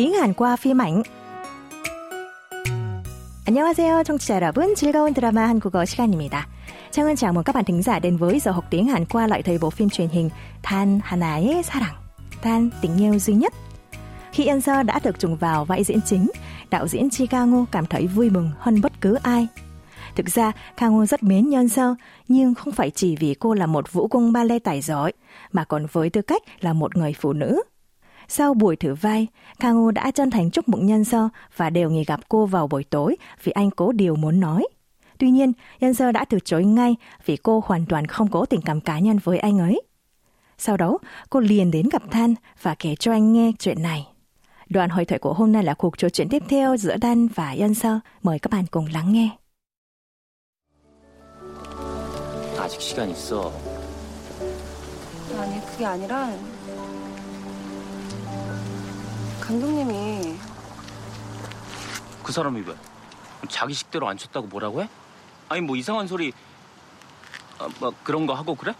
tiếng Hàn qua phim ảnh. 안녕하세요, 청취자 여러분. 즐거운 드라마 한국어 시간입니다. Chào chào mừng các bạn thính giả đến với giờ học tiếng Hàn qua lại thời bộ phim truyền hình Than Hana의 사랑, Than tình yêu duy nhất. Khi Yên Sơ đã được trùng vào vai diễn chính, đạo diễn Chi Ca Ngô cảm thấy vui mừng hơn bất cứ ai. Thực ra, Kang Ngô rất mến Nhân Sơ, nhưng không phải chỉ vì cô là một vũ công ballet tài giỏi, mà còn với tư cách là một người phụ nữ. Sau buổi thử vai, Kang Ngô đã chân thành chúc mừng Nhân Sơ và đều nghỉ gặp cô vào buổi tối vì anh cố điều muốn nói. Tuy nhiên, Nhân Sơ đã từ chối ngay vì cô hoàn toàn không có tình cảm cá nhân với anh ấy. Sau đó, cô liền đến gặp Than và kể cho anh nghe chuyện này. Đoạn hội thoại của hôm nay là cuộc trò chuyện tiếp theo giữa Dan và Nhân Sơ. Mời các bạn cùng lắng nghe. 아직 시간 있어. 아니 그게 아니라 감독님이 그 사람이 왜? 자기 식대로 안 쳤다고 뭐라고 해? 아니 뭐 이상한 소리 아, 막 그런 거 하고 그래?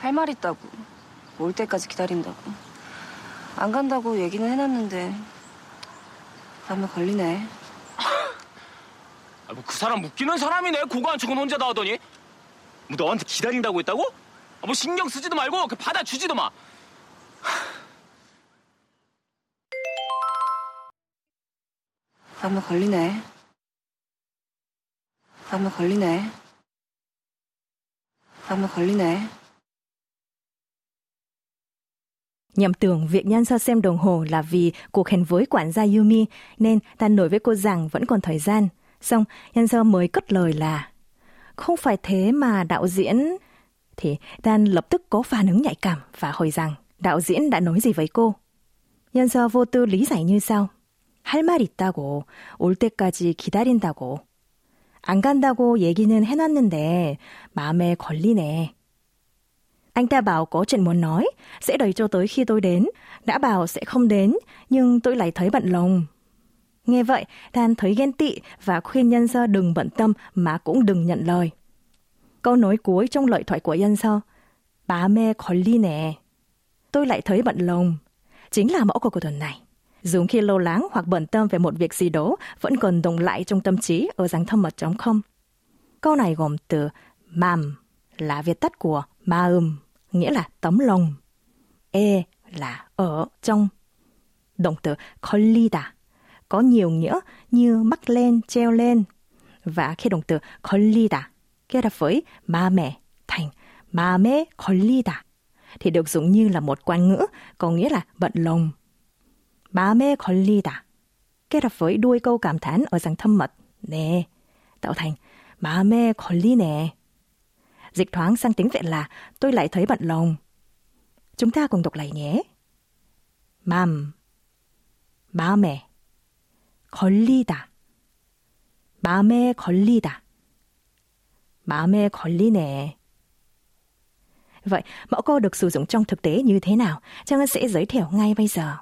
할 말 있다고 올 때까지 기다린다고 안 간다고 얘기는 해놨는데 마음에 걸리네 아, 뭐그 사람 웃기는 사람이네. 고거 한 척은 혼자 다 하더니. 뭐 너한테 기다린다고 했다고? 아, 뭐 신경 쓰지도 말고 그 받아주지도 마. 마음에 걸리네 마음에 걸리네 마음에 걸리네 Nhầm tưởng việc nhân sơ xem đồng hồ là vì cuộc hẹn với quản gia Yumi nên ta nổi với cô rằng vẫn còn thời gian. Xong, nhân sơ mới cất lời là Không phải thế mà đạo diễn... Thì Dan lập tức có phản ứng nhạy cảm và hỏi rằng đạo diễn đã nói gì với cô. nhân sơ vô tư lý giải như sau. 할 말 있다고, 올 때까지 기다린다고. 안 간다고 얘기는 해놨는데 마음에 걸리네. Anh ta bảo có chuyện muốn nói, sẽ đợi cho tới khi tôi đến. Đã bảo sẽ không đến, nhưng tôi lại thấy bận lòng. Nghe vậy, Dan thấy ghen tị và khuyên nhân sơ đừng bận tâm mà cũng đừng nhận lời. Câu nói cuối trong lời thoại của nhân sơ, 마음에 걸리네. Tôi lại thấy bận lòng. Chính là mẫu câu của tuần này. dù khi lâu láng hoặc bận tâm về một việc gì đó vẫn còn động lại trong tâm trí ở dạng thâm mật chống không. Câu này gồm từ mam là viết tắt của maum, nghĩa là tấm lòng. E là ở trong. Động từ collida có nhiều nghĩa như mắc lên, treo lên. Và khi động từ collida kết hợp với ma mẹ thành ma mẹ collida thì được dùng như là một quan ngữ có nghĩa là bận lòng 마음에 걸리다 kết hợp với đuôi câu cảm thán ở dạng thâm mật nè tạo thành 마음에 걸리네. Dịch thoáng sang tiếng Việt là tôi lại thấy bận lòng. Chúng ta cùng đọc lại nhé. 맘, 마음에, 걸리다, 마음에 걸리다, 마음에 걸리네. Vậy, mẫu câu được sử dụng trong thực tế như thế nào? Trang Ngân sẽ giới thiệu ngay bây giờ.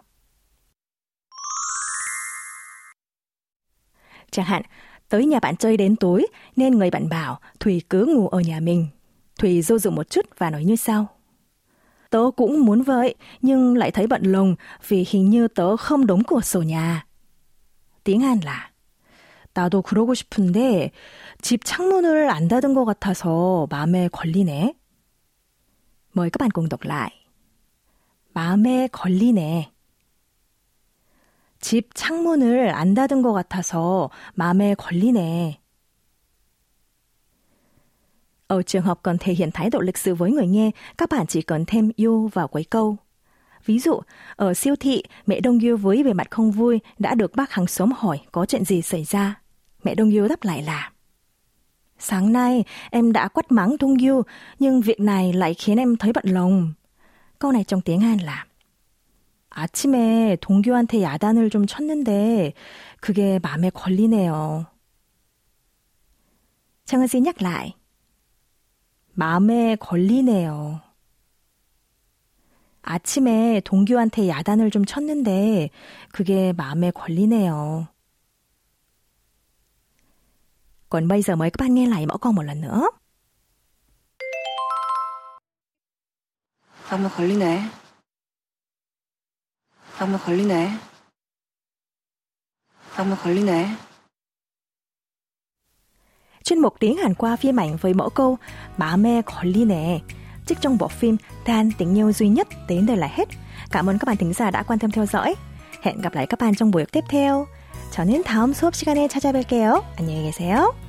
Chẳng hạn, tới nhà bạn chơi đến tối nên người bạn bảo Thùy cứ ngủ ở nhà mình. Thùy dô dự một chút và nói như sau. Tớ cũng muốn vậy, nhưng lại thấy bận lòng vì hình như tớ không đóng cửa sổ nhà. tiếng Hàn là 나도 그러고 싶은데 집 창문을 안 닫은 것 같아서 마음에 걸리네. Mời các bạn cùng đọc lại. 마음에 걸리네. 집 창문을 안 닫은 것 같아서 마음에 걸리네. Ở trường hợp cần thể hiện thái độ lịch sự với người nghe, các bạn chỉ cần thêm you vào cuối câu. Ví dụ, ở siêu thị, mẹ Đông Yêu với vẻ mặt không vui đã được bác hàng xóm hỏi có chuyện gì xảy ra. Mẹ Đông Yêu đáp lại là Sáng nay, em đã quát mắng Đông Yêu, nhưng việc này lại khiến em thấy bận lòng. Câu này trong tiếng Hàn là 아침에 동규한테 야단을 좀 쳤는데 그게 마음에 걸리네요. 정은 씨 nhắc. 마음에 걸리네요. 아침에 동규한테 야단을 좀 쳤는데 그게 마음에 걸리네요. Còn bây giờ mời các bạn. 마음에 걸리네 마음에 걸리네 나면 걸리네. Chuyên mục tiếng Hàn qua phim ảnh với mẫu câu 마음에 걸리네 trích trong bộ phim Tan tình yêu duy nhất đến đời là hết. Cảm ơn các bạn thính giả đã quan tâm theo dõi. Hẹn gặp lại các bạn trong buổi tiếp theo. 저는 다음 수업 시간에 찾아뵐게요. 안녕히 계세요.